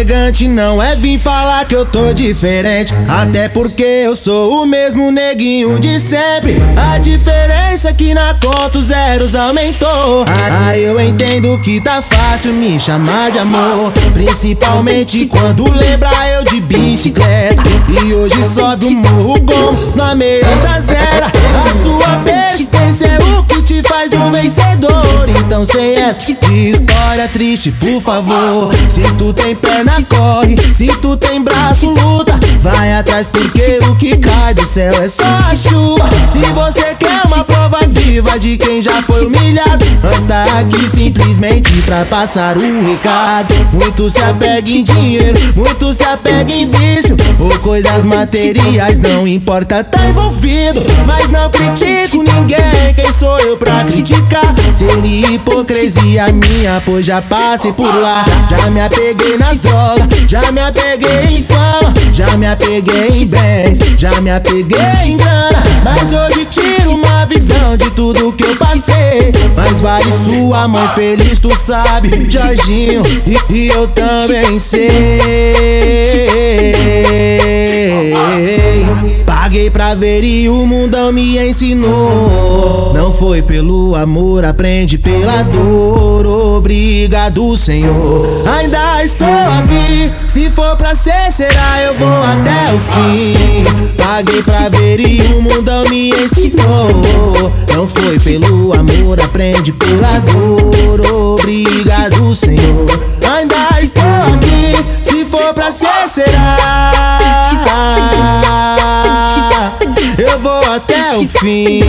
Deselegante não é vir falar que eu tô diferente. Até porque eu sou o mesmo neguinho de sempre. A diferença é que na conta os zeros aumentou. Ah, eu entendo que tá fácil me chamar de amor. Principalmente quando lembra eu de bicicleta. E hoje sobe o morro bom na meia da zero. Então sem essa de história triste, por favor. Se tu tem perna, corre. Se tu tem braço, luta. Vai atrás porque o que cai do céu é só a chuva. Se você quer uma prova viva de quem já foi humilhado, nós tá aqui simplesmente pra passar o recado. Muito se apega em dinheiro, muito se apega em vício ou coisas materiais, não importa, tá envolvido. Mas não ninguém, quem sou eu pra criticar? Seria hipocrisia minha, pois já passei por lá. Já me apeguei nas drogas, já me apeguei em fama, já me apeguei em bens, já me apeguei em grana. Mas hoje tiro uma visão de tudo que eu passei. Mas vale sua mãe feliz, tu sabe, Jorginho, e, e eu também sei. Ver e o mundão me ensinou. Não foi pelo amor, aprende pela dor. Obrigado, Senhor. Ainda estou aqui. Se for pra ser, será eu vou até o fim. Paguei pra ver e o mundão me ensinou. Não foi pelo amor, aprende pela dor. Obrigado, Senhor. Ainda estou aqui. Se for pra ser, será. Fim.